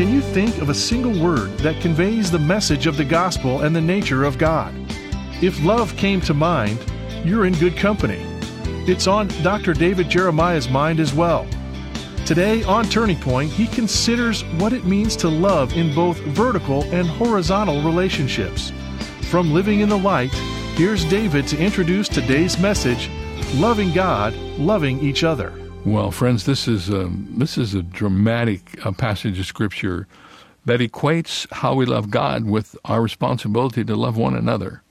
Can you think of a single word that conveys the message of the gospel and the nature of God? If love came to mind, you're in good company. It's on Dr. David Jeremiah's mind as well. Today on Turning Point, he considers what it means to love in both vertical and horizontal relationships. From living in the light, here's David to introduce today's message Loving God, Loving Each Other. Well, friends, this is a, this is a dramatic uh, passage of Scripture that equates how we love God with our responsibility to love one another.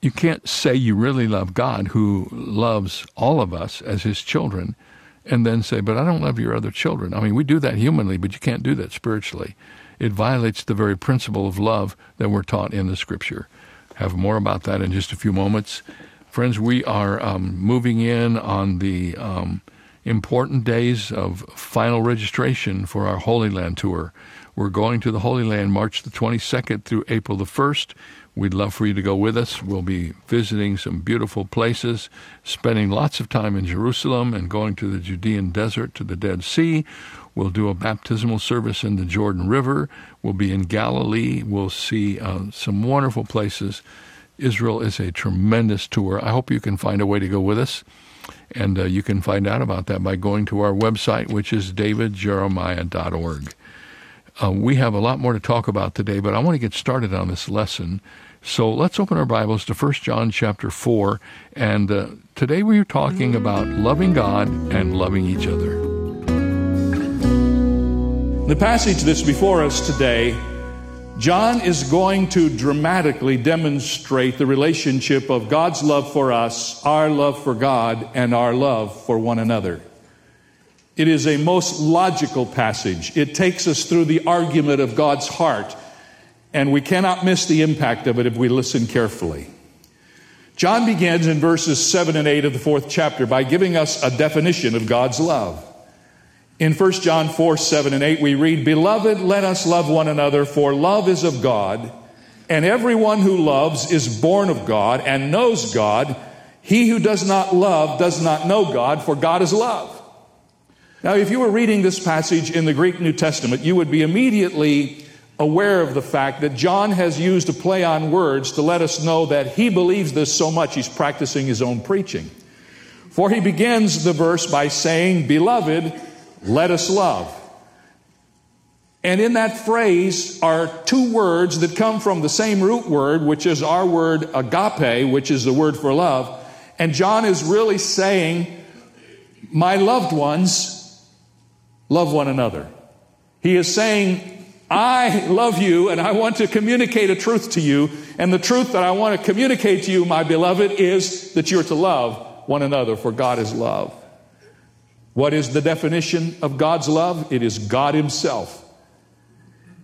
You can't say you really love God, who loves all of us as His children, and then say, but I don't love your other children. I mean, we do that humanly, but you can't do that spiritually. It violates the very principle of love that we're taught in the scripture. Have more about that in just a few moments. Friends, we are um, moving in on the um, important days of final registration for our Holy Land tour. We're going to the Holy Land March the 22nd through April the 1st. We'd love for you to go with us. We'll be visiting some beautiful places, spending lots of time in Jerusalem and going to the Judean desert to the Dead Sea. We'll do a baptismal service in the Jordan River. We'll be in Galilee. We'll see uh, some wonderful places. Israel is a tremendous tour. I hope you can find a way to go with us. And uh, you can find out about that by going to our website, which is davidjeremiah.org. Uh, we have a lot more to talk about today, but I want to get started on this lesson. So let's open our Bibles to 1 John chapter 4. And uh, today we are talking about loving God and loving each other. The passage that's before us today, John is going to dramatically demonstrate the relationship of God's love for us, our love for God, and our love for one another. It is a most logical passage. It takes us through the argument of God's heart, and we cannot miss the impact of it if we listen carefully. John begins in verses 7 and 8 of the fourth chapter by giving us a definition of God's love. In 1 John 4 7 and 8, we read, Beloved, let us love one another, for love is of God, and everyone who loves is born of God and knows God. He who does not love does not know God, for God is love. Now, if you were reading this passage in the Greek New Testament, you would be immediately aware of the fact that John has used a play on words to let us know that he believes this so much he's practicing his own preaching. For he begins the verse by saying, Beloved, let us love. And in that phrase are two words that come from the same root word, which is our word agape, which is the word for love. And John is really saying, My loved ones, love one another. He is saying, I love you and I want to communicate a truth to you. And the truth that I want to communicate to you, my beloved, is that you're to love one another, for God is love. What is the definition of God's love? It is God Himself.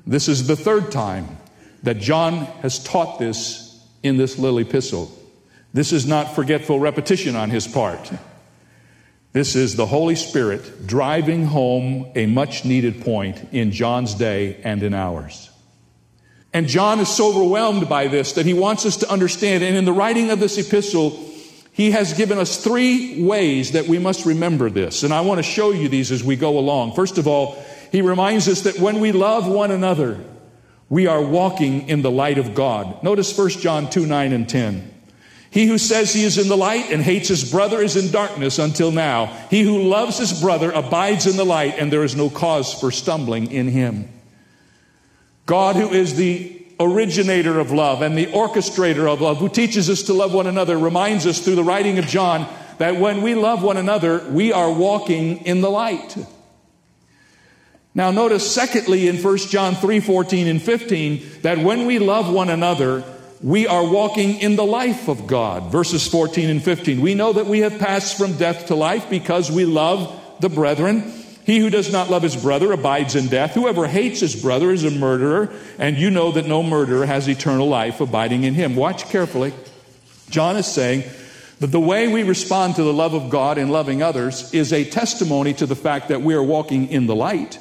This is the third time that John has taught this in this little epistle. This is not forgetful repetition on his part. This is the Holy Spirit driving home a much needed point in John's day and in ours. And John is so overwhelmed by this that he wants us to understand. And in the writing of this epistle, he has given us three ways that we must remember this. And I want to show you these as we go along. First of all, he reminds us that when we love one another, we are walking in the light of God. Notice 1 John 2 9 and 10. He who says he is in the light and hates his brother is in darkness until now. He who loves his brother abides in the light, and there is no cause for stumbling in him. God, who is the originator of love and the orchestrator of love, who teaches us to love one another, reminds us through the writing of John that when we love one another, we are walking in the light. Now notice secondly in 1 John 3, 14 and 15, that when we love one another, we are walking in the life of God. Verses 14 and 15. We know that we have passed from death to life because we love the brethren. He who does not love his brother abides in death. Whoever hates his brother is a murderer, and you know that no murderer has eternal life abiding in him. Watch carefully. John is saying that the way we respond to the love of God in loving others is a testimony to the fact that we are walking in the light.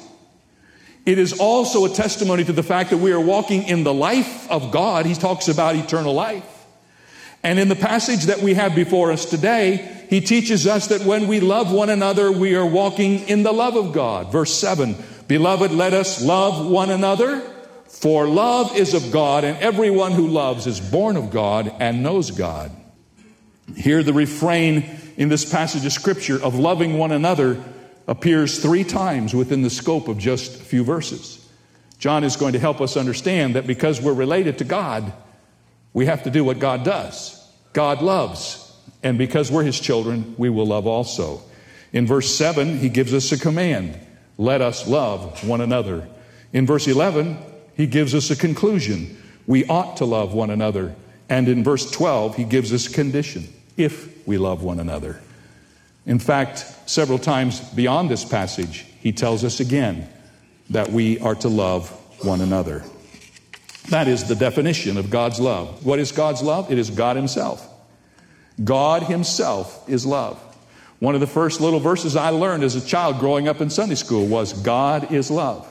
It is also a testimony to the fact that we are walking in the life of God. He talks about eternal life. And in the passage that we have before us today, he teaches us that when we love one another, we are walking in the love of God. Verse 7 Beloved, let us love one another, for love is of God, and everyone who loves is born of God and knows God. Here, the refrain in this passage of Scripture of loving one another appears three times within the scope of just a few verses. John is going to help us understand that because we're related to God, we have to do what God does. God loves, and because we're his children, we will love also. In verse 7, he gives us a command let us love one another. In verse 11, he gives us a conclusion we ought to love one another. And in verse 12, he gives us a condition if we love one another. In fact, several times beyond this passage, he tells us again that we are to love one another. That is the definition of God's love. What is God's love? It is God Himself. God Himself is love. One of the first little verses I learned as a child growing up in Sunday school was God is love.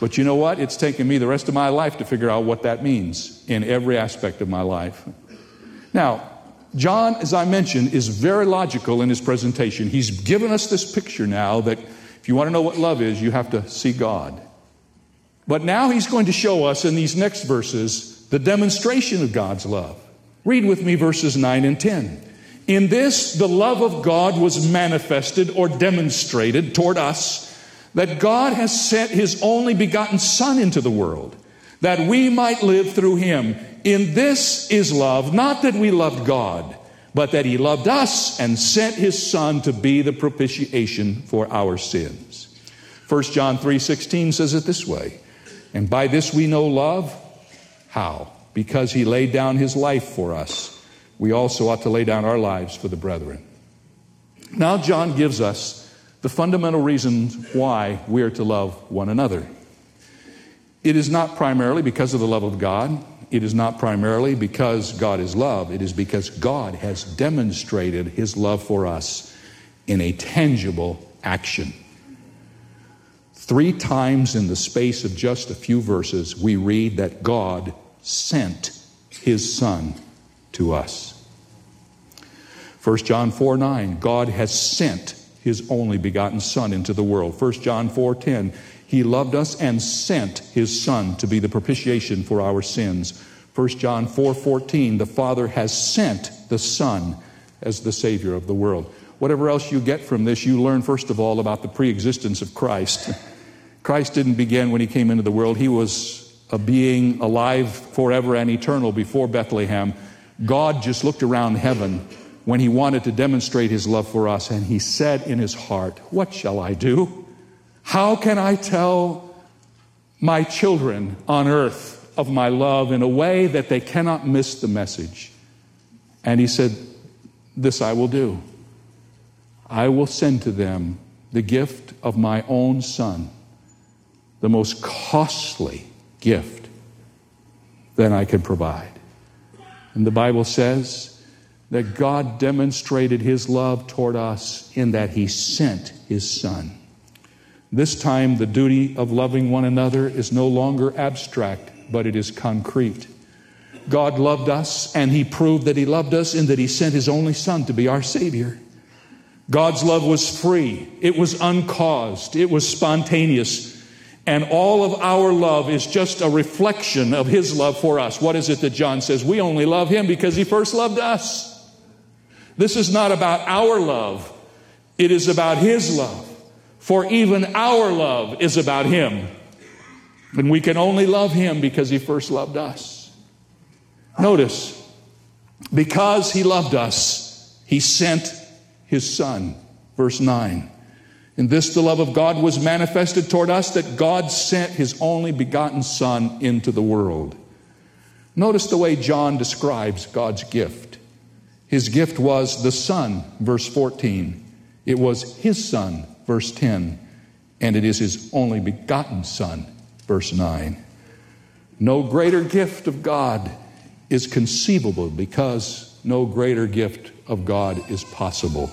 But you know what? It's taken me the rest of my life to figure out what that means in every aspect of my life. Now, John, as I mentioned, is very logical in his presentation. He's given us this picture now that if you want to know what love is, you have to see God. But now he's going to show us in these next verses the demonstration of God's love. Read with me verses 9 and 10. In this, the love of God was manifested or demonstrated toward us that God has sent his only begotten Son into the world, that we might live through him. In this is love, not that we loved God, but that he loved us and sent his Son to be the propitiation for our sins. 1 John 3:16 says it this way, and by this we know love. How? Because he laid down his life for us we also ought to lay down our lives for the brethren. Now, John gives us the fundamental reasons why we are to love one another. It is not primarily because of the love of God. It is not primarily because God is love. It is because God has demonstrated his love for us in a tangible action. Three times in the space of just a few verses, we read that God sent his Son to us. 1 John 4 9, God has sent his only begotten Son into the world. 1 John 4 10, he loved us and sent his Son to be the propitiation for our sins. 1 John 4 14, the Father has sent the Son as the Savior of the world. Whatever else you get from this, you learn first of all about the preexistence of Christ. Christ didn't begin when he came into the world, he was a being alive forever and eternal before Bethlehem. God just looked around heaven when he wanted to demonstrate his love for us, and he said in his heart, What shall I do? How can I tell my children on earth of my love in a way that they cannot miss the message? And he said, This I will do. I will send to them the gift of my own son, the most costly gift that I can provide. And the Bible says that God demonstrated his love toward us in that he sent his Son. This time, the duty of loving one another is no longer abstract, but it is concrete. God loved us, and he proved that he loved us in that he sent his only Son to be our Savior. God's love was free, it was uncaused, it was spontaneous. And all of our love is just a reflection of His love for us. What is it that John says? We only love Him because He first loved us. This is not about our love, it is about His love. For even our love is about Him. And we can only love Him because He first loved us. Notice, because He loved us, He sent His Son. Verse 9. In this, the love of God was manifested toward us that God sent his only begotten Son into the world. Notice the way John describes God's gift. His gift was the Son, verse 14. It was his Son, verse 10. And it is his only begotten Son, verse 9. No greater gift of God is conceivable because no greater gift of God is possible.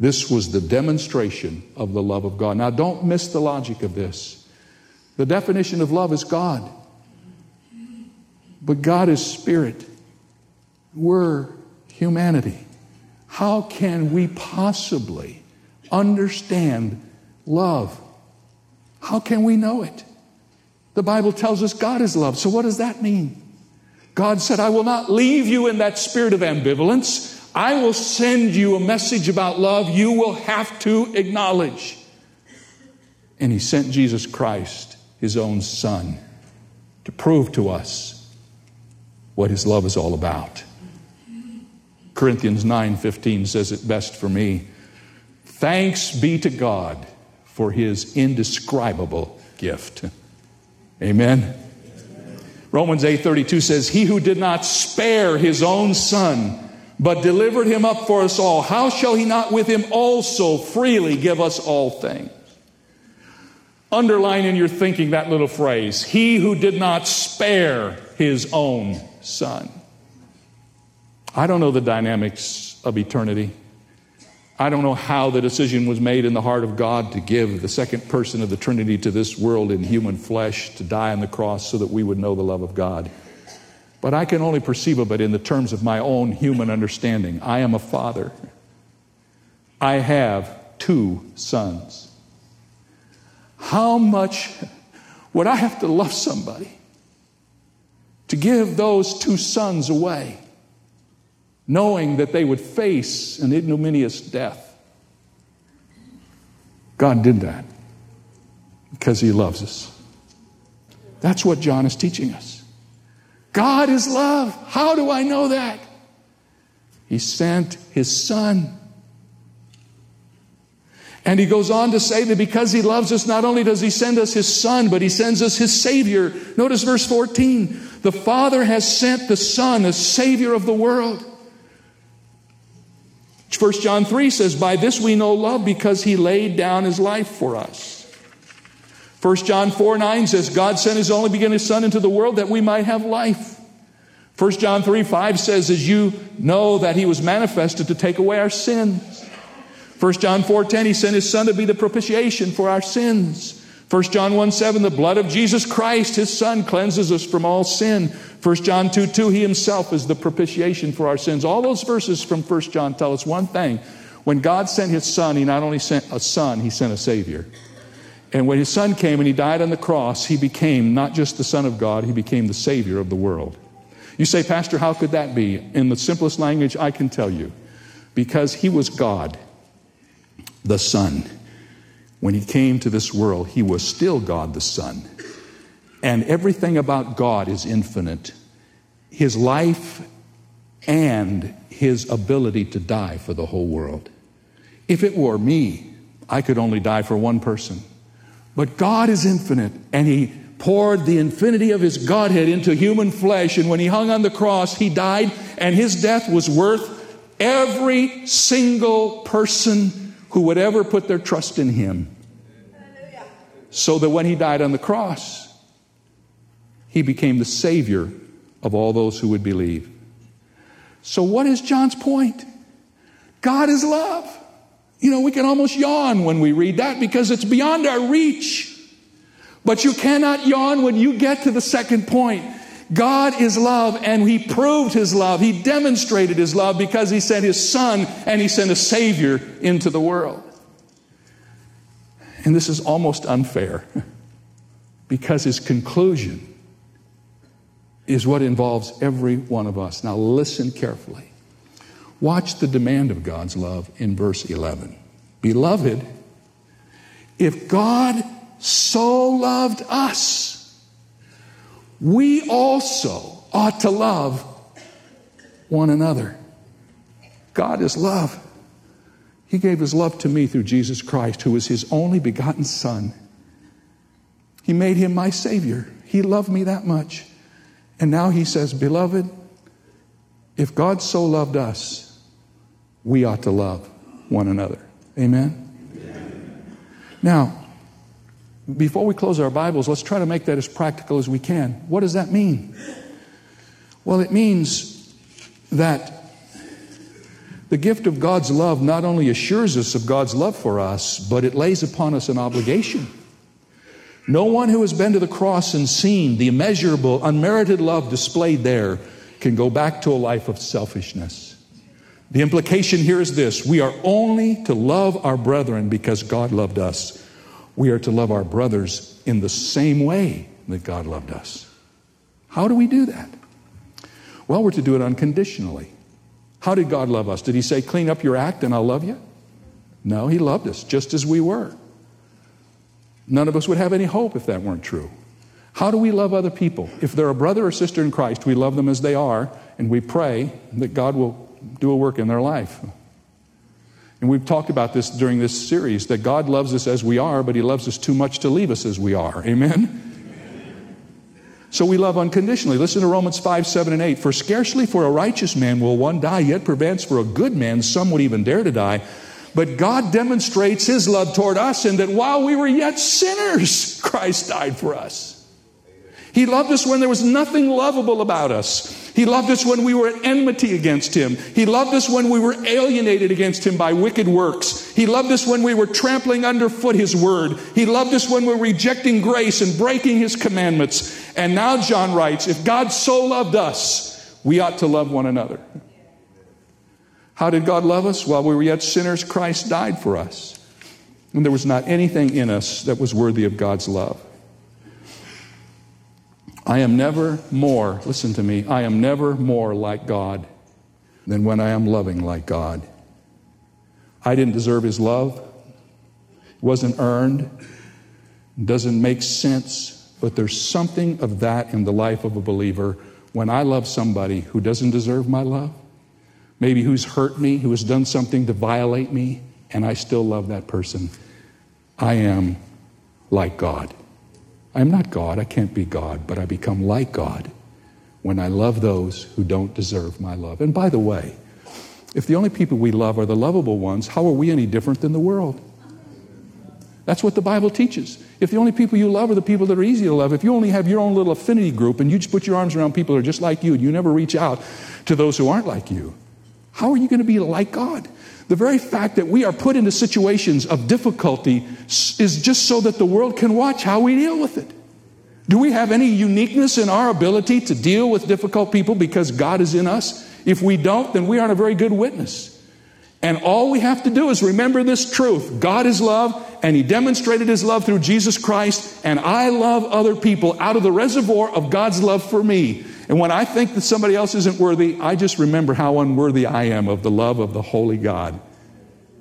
This was the demonstration of the love of God. Now, don't miss the logic of this. The definition of love is God. But God is spirit. We're humanity. How can we possibly understand love? How can we know it? The Bible tells us God is love. So, what does that mean? God said, I will not leave you in that spirit of ambivalence. I will send you a message about love you will have to acknowledge. And He sent Jesus Christ, His own Son, to prove to us what His love is all about. Corinthians 9:15 says it best for me. Thanks be to God for his indescribable gift. Amen. Romans 8:32 says, "He who did not spare his own son, but delivered him up for us all, how shall he not with him also freely give us all things?" Underline in your thinking that little phrase, "He who did not spare his own son." I don't know the dynamics of eternity. I don't know how the decision was made in the heart of God to give the second person of the Trinity to this world in human flesh to die on the cross so that we would know the love of God. But I can only perceive of it in the terms of my own human understanding. I am a father. I have two sons. How much would I have to love somebody to give those two sons away? knowing that they would face an ignominious death. God did that because He loves us. That's what John is teaching us. God is love. How do I know that? He sent His Son. And he goes on to say that because he loves us, not only does he send us his son, but he sends us his savior. Notice verse 14. The Father has sent the Son as savior of the world. 1 John 3 says, By this we know love because he laid down his life for us. 1 John 4 9 says, God sent his only begotten Son into the world that we might have life. 1 John 3 5 says, As you know that he was manifested to take away our sins. 1 John 4 10, he sent his Son to be the propitiation for our sins. 1 John 1 7, the blood of Jesus Christ, his Son, cleanses us from all sin. 1 John 2 2, he himself is the propitiation for our sins. All those verses from 1 John tell us one thing. When God sent his Son, he not only sent a Son, he sent a Savior. And when his Son came and he died on the cross, he became not just the Son of God, he became the Savior of the world. You say, Pastor, how could that be? In the simplest language I can tell you. Because he was God, the Son. When he came to this world, he was still God the Son. And everything about God is infinite. His life and his ability to die for the whole world. If it were me, I could only die for one person. But God is infinite, and he poured the infinity of his Godhead into human flesh. And when he hung on the cross, he died, and his death was worth every single person who would ever put their trust in him. So that when he died on the cross, he became the Savior of all those who would believe. So, what is John's point? God is love. You know, we can almost yawn when we read that because it's beyond our reach. But you cannot yawn when you get to the second point. God is love, and He proved His love. He demonstrated His love because He sent His Son and He sent a Savior into the world. And this is almost unfair because His conclusion is what involves every one of us. Now, listen carefully. Watch the demand of God's love in verse 11. Beloved, if God so loved us, we also ought to love one another. God is love. He gave his love to me through Jesus Christ, who is his only begotten Son. He made him my Savior. He loved me that much. And now he says, Beloved, if God so loved us, we ought to love one another. Amen? Now, before we close our Bibles, let's try to make that as practical as we can. What does that mean? Well, it means that the gift of God's love not only assures us of God's love for us, but it lays upon us an obligation. No one who has been to the cross and seen the immeasurable, unmerited love displayed there can go back to a life of selfishness. The implication here is this we are only to love our brethren because God loved us. we are to love our brothers in the same way that God loved us. How do we do that? Well, we're to do it unconditionally. How did God love us? Did He say, clean up your act and I'll love you? No, He loved us just as we were. None of us would have any hope if that weren't true. How do we love other people? If they're a brother or sister in Christ, we love them as they are, and we pray that God will do a work in their life. And we've talked about this during this series that God loves us as we are, but He loves us too much to leave us as we are. Amen? So we love unconditionally. Listen to Romans 5, 7, and 8. For scarcely for a righteous man will one die, yet perchance for a good man some would even dare to die. But God demonstrates his love toward us in that while we were yet sinners, Christ died for us. He loved us when there was nothing lovable about us. He loved us when we were at enmity against Him. He loved us when we were alienated against Him by wicked works. He loved us when we were trampling underfoot His word. He loved us when we were rejecting grace and breaking His commandments. And now John writes, if God so loved us, we ought to love one another. How did God love us? While we were yet sinners, Christ died for us. And there was not anything in us that was worthy of God's love. I am never more, listen to me, I am never more like God than when I am loving like God. I didn't deserve His love, it wasn't earned, It doesn't make sense, but there's something of that in the life of a believer when I love somebody who doesn't deserve my love maybe who's hurt me, who has done something to violate me, and I still love that person. I am like God. I'm not God, I can't be God, but I become like God when I love those who don't deserve my love. And by the way, if the only people we love are the lovable ones, how are we any different than the world? That's what the Bible teaches. If the only people you love are the people that are easy to love, if you only have your own little affinity group and you just put your arms around people who are just like you and you never reach out to those who aren't like you, how are you going to be like God? The very fact that we are put into situations of difficulty is just so that the world can watch how we deal with it. Do we have any uniqueness in our ability to deal with difficult people because God is in us? If we don't, then we aren't a very good witness. And all we have to do is remember this truth God is love, and He demonstrated His love through Jesus Christ, and I love other people out of the reservoir of God's love for me. And when I think that somebody else isn't worthy, I just remember how unworthy I am of the love of the Holy God.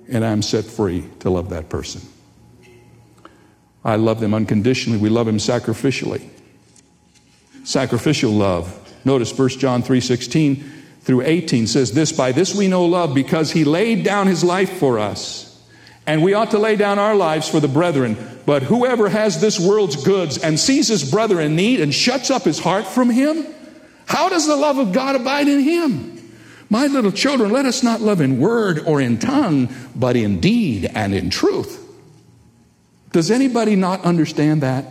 And I'm set free to love that person. I love them unconditionally. We love him sacrificially. Sacrificial love. Notice 1 John 3:16 through 18 says this, by this we know love because he laid down his life for us. And we ought to lay down our lives for the brethren. But whoever has this world's goods and sees his brother in need and shuts up his heart from him, how does the love of God abide in him? My little children, let us not love in word or in tongue, but in deed and in truth. Does anybody not understand that?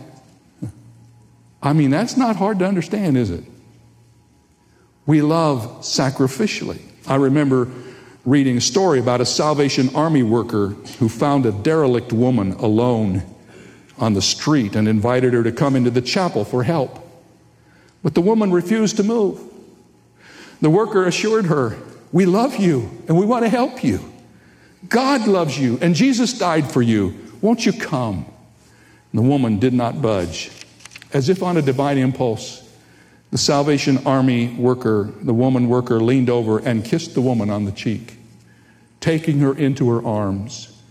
I mean, that's not hard to understand, is it? We love sacrificially. I remember reading a story about a Salvation Army worker who found a derelict woman alone on the street and invited her to come into the chapel for help. But the woman refused to move. The worker assured her, We love you and we want to help you. God loves you and Jesus died for you. Won't you come? And the woman did not budge. As if on a divine impulse, the Salvation Army worker, the woman worker, leaned over and kissed the woman on the cheek, taking her into her arms.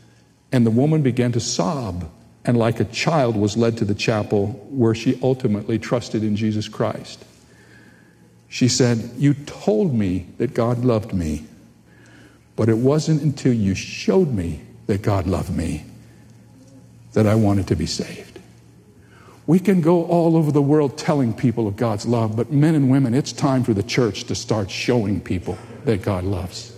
And the woman began to sob and like a child was led to the chapel where she ultimately trusted in Jesus Christ. She said, You told me that God loved me, but it wasn't until you showed me that God loved me that I wanted to be saved. We can go all over the world telling people of God's love, but men and women, it's time for the church to start showing people that God loves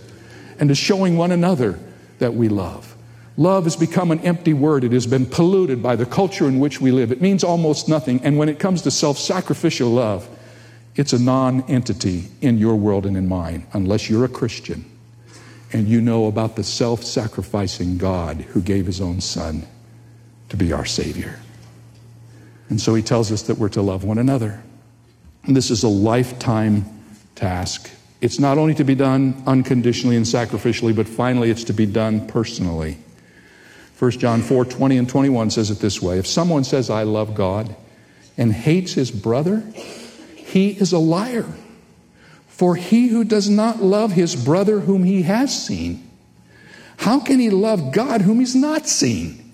and to showing one another that we love. Love has become an empty word. It has been polluted by the culture in which we live. It means almost nothing. And when it comes to self sacrificial love, it's a non entity in your world and in mine, unless you're a Christian and you know about the self sacrificing God who gave his own son to be our Savior. And so he tells us that we're to love one another. And this is a lifetime task. It's not only to be done unconditionally and sacrificially, but finally it's to be done personally. 1 John 4 20 and 21 says it this way If someone says, I love God, and hates his brother, he is a liar. For he who does not love his brother whom he has seen, how can he love God whom he's not seen?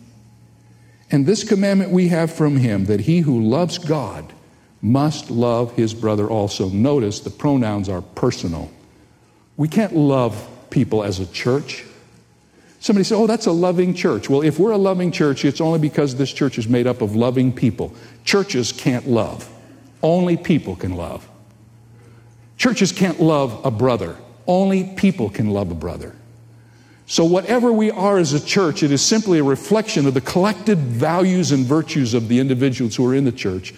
And this commandment we have from him that he who loves God must love his brother also. Notice the pronouns are personal. We can't love people as a church. Somebody said, Oh, that's a loving church. Well, if we're a loving church, it's only because this church is made up of loving people. Churches can't love, only people can love. Churches can't love a brother, only people can love a brother. So, whatever we are as a church, it is simply a reflection of the collected values and virtues of the individuals who are in the church.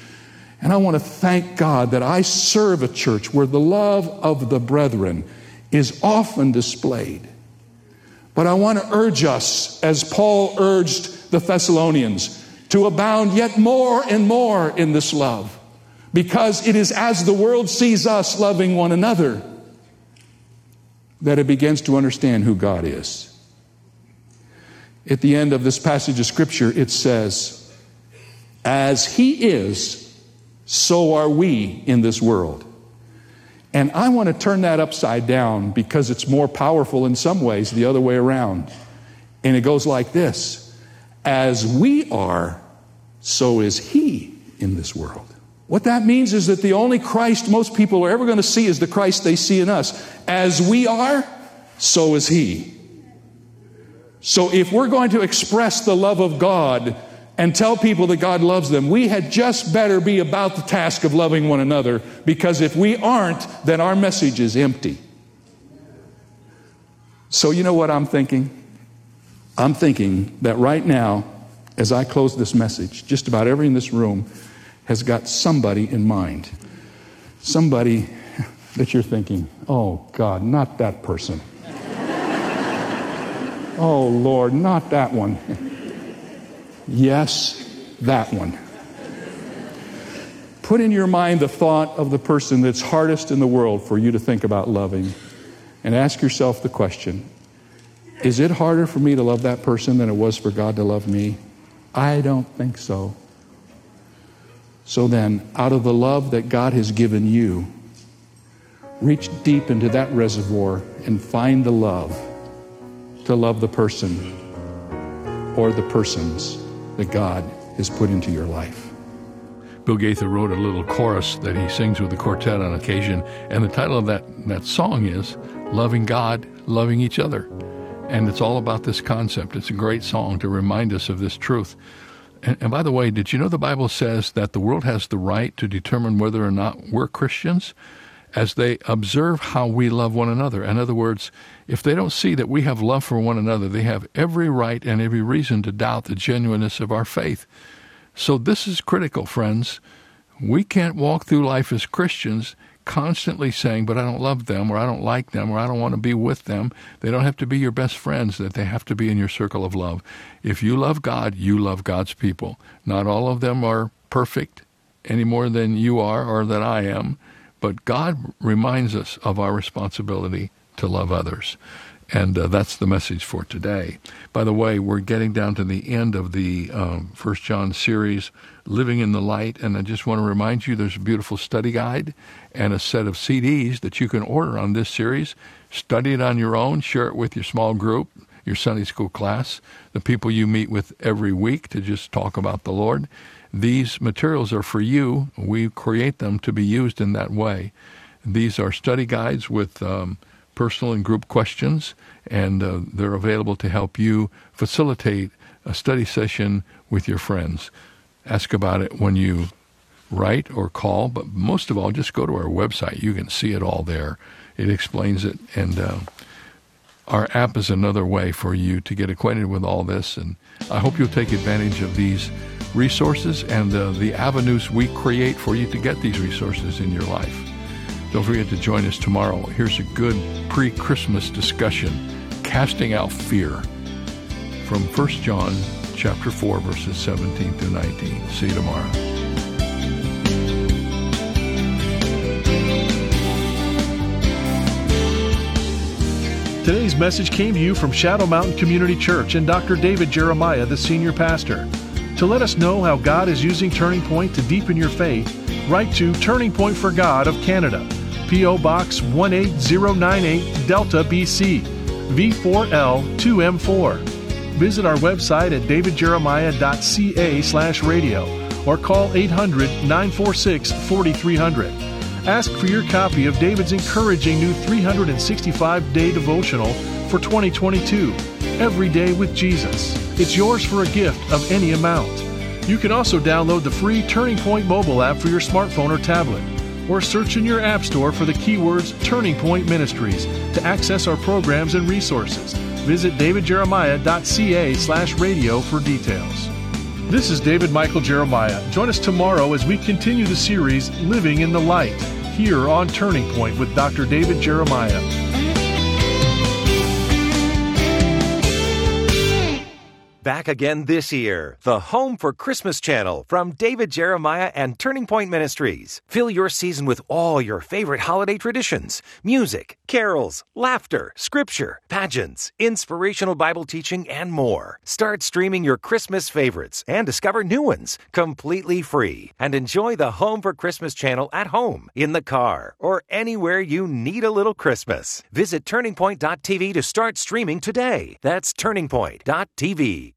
And I want to thank God that I serve a church where the love of the brethren is often displayed. But I want to urge us, as Paul urged the Thessalonians, to abound yet more and more in this love. Because it is as the world sees us loving one another that it begins to understand who God is. At the end of this passage of Scripture, it says, As He is, so are we in this world. And I want to turn that upside down because it's more powerful in some ways the other way around. And it goes like this As we are, so is He in this world. What that means is that the only Christ most people are ever going to see is the Christ they see in us. As we are, so is He. So if we're going to express the love of God and tell people that God loves them, we had just better be about the task of loving one another because if we aren't, then our message is empty. So, you know what I'm thinking? I'm thinking that right now, as I close this message, just about every in this room has got somebody in mind. Somebody that you're thinking, oh God, not that person. oh Lord, not that one. yes, that one. Put in your mind the thought of the person that's hardest in the world for you to think about loving and ask yourself the question Is it harder for me to love that person than it was for God to love me? I don't think so. So then, out of the love that God has given you, reach deep into that reservoir and find the love to love the person or the persons that God has put into your life. Bill Gaither wrote a little chorus that he sings with the quartet on occasion, and the title of that, that song is Loving God, Loving Each Other. And it's all about this concept. It's a great song to remind us of this truth. And, and, by the way, did you know the Bible says that the world has the right to determine whether or not we're Christians as they observe how we love one another? In other words, if they don't see that we have love for one another, they have every right and every reason to doubt the genuineness of our faith. So this is critical, friends. We can't walk through life as Christians constantly saying, but I don't love them, or I don't like them, or I don't want to be with them. They don't have to be your best friends, that they have to be in your circle of love. If you love God, you love God's people. Not all of them are perfect any more than you are or that I am, but God reminds us of our responsibility to love others. And uh, that's the message for today. By the way, we're getting down to the end of the um, First John series, Living in the Light. And I just want to remind you there's a beautiful study guide and a set of CDs that you can order on this series. Study it on your own, share it with your small group, your Sunday school class, the people you meet with every week to just talk about the Lord. These materials are for you. We create them to be used in that way. These are study guides with um, personal and group questions, and uh, they're available to help you facilitate a study session with your friends. Ask about it when you write or call, but most of all, just go to our website. You can see it all there. It explains it, and uh, our app is another way for you to get acquainted with all this. And I hope you'll take advantage of these resources and uh, the avenues we create for you to get these resources in your life. Don't forget to join us tomorrow. Here's a good pre Christmas discussion casting out fear from 1 John chapter 4 verses 17 through 19. See you tomorrow. Today's message came to you from Shadow Mountain Community Church and Dr. David Jeremiah, the senior pastor. To let us know how God is using Turning Point to deepen your faith, write to Turning Point for God of Canada, P.O. Box 18098, Delta, BC, V4L2M4. Visit our website at davidjeremiah.ca slash radio or call 800 946 4300. Ask for your copy of David's encouraging new 365 day devotional for 2022 Every Day with Jesus. It's yours for a gift of any amount. You can also download the free Turning Point mobile app for your smartphone or tablet, or search in your App Store for the keywords Turning Point Ministries to access our programs and resources. Visit davidjeremiah.ca slash radio for details. This is David Michael Jeremiah. Join us tomorrow as we continue the series Living in the Light here on Turning Point with Dr. David Jeremiah. Back again this year, the Home for Christmas channel from David Jeremiah and Turning Point Ministries. Fill your season with all your favorite holiday traditions music, carols, laughter, scripture, pageants, inspirational Bible teaching, and more. Start streaming your Christmas favorites and discover new ones completely free. And enjoy the Home for Christmas channel at home, in the car, or anywhere you need a little Christmas. Visit turningpoint.tv to start streaming today. That's turningpoint.tv.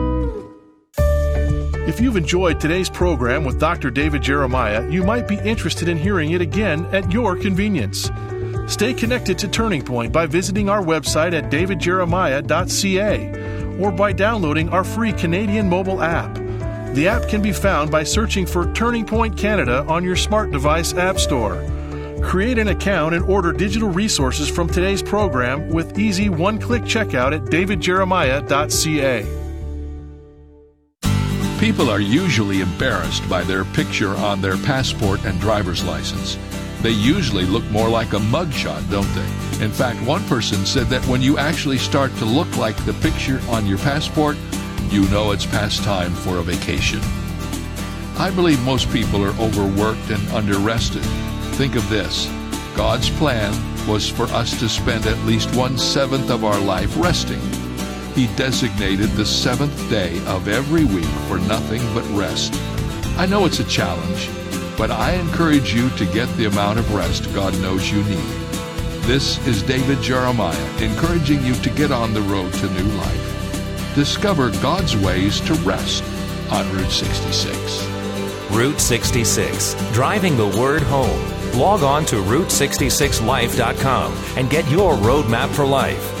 If you've enjoyed today's program with Dr. David Jeremiah, you might be interested in hearing it again at your convenience. Stay connected to Turning Point by visiting our website at davidjeremiah.ca or by downloading our free Canadian mobile app. The app can be found by searching for Turning Point Canada on your smart device app store. Create an account and order digital resources from today's program with easy one click checkout at davidjeremiah.ca. People are usually embarrassed by their picture on their passport and driver's license. They usually look more like a mugshot, don't they? In fact, one person said that when you actually start to look like the picture on your passport, you know it's past time for a vacation. I believe most people are overworked and underrested. Think of this God's plan was for us to spend at least one seventh of our life resting. He designated the seventh day of every week for nothing but rest. I know it's a challenge, but I encourage you to get the amount of rest God knows you need. This is David Jeremiah encouraging you to get on the road to new life. Discover God's ways to rest on Route 66. Route 66, driving the word home. Log on to Route66Life.com and get your roadmap for life.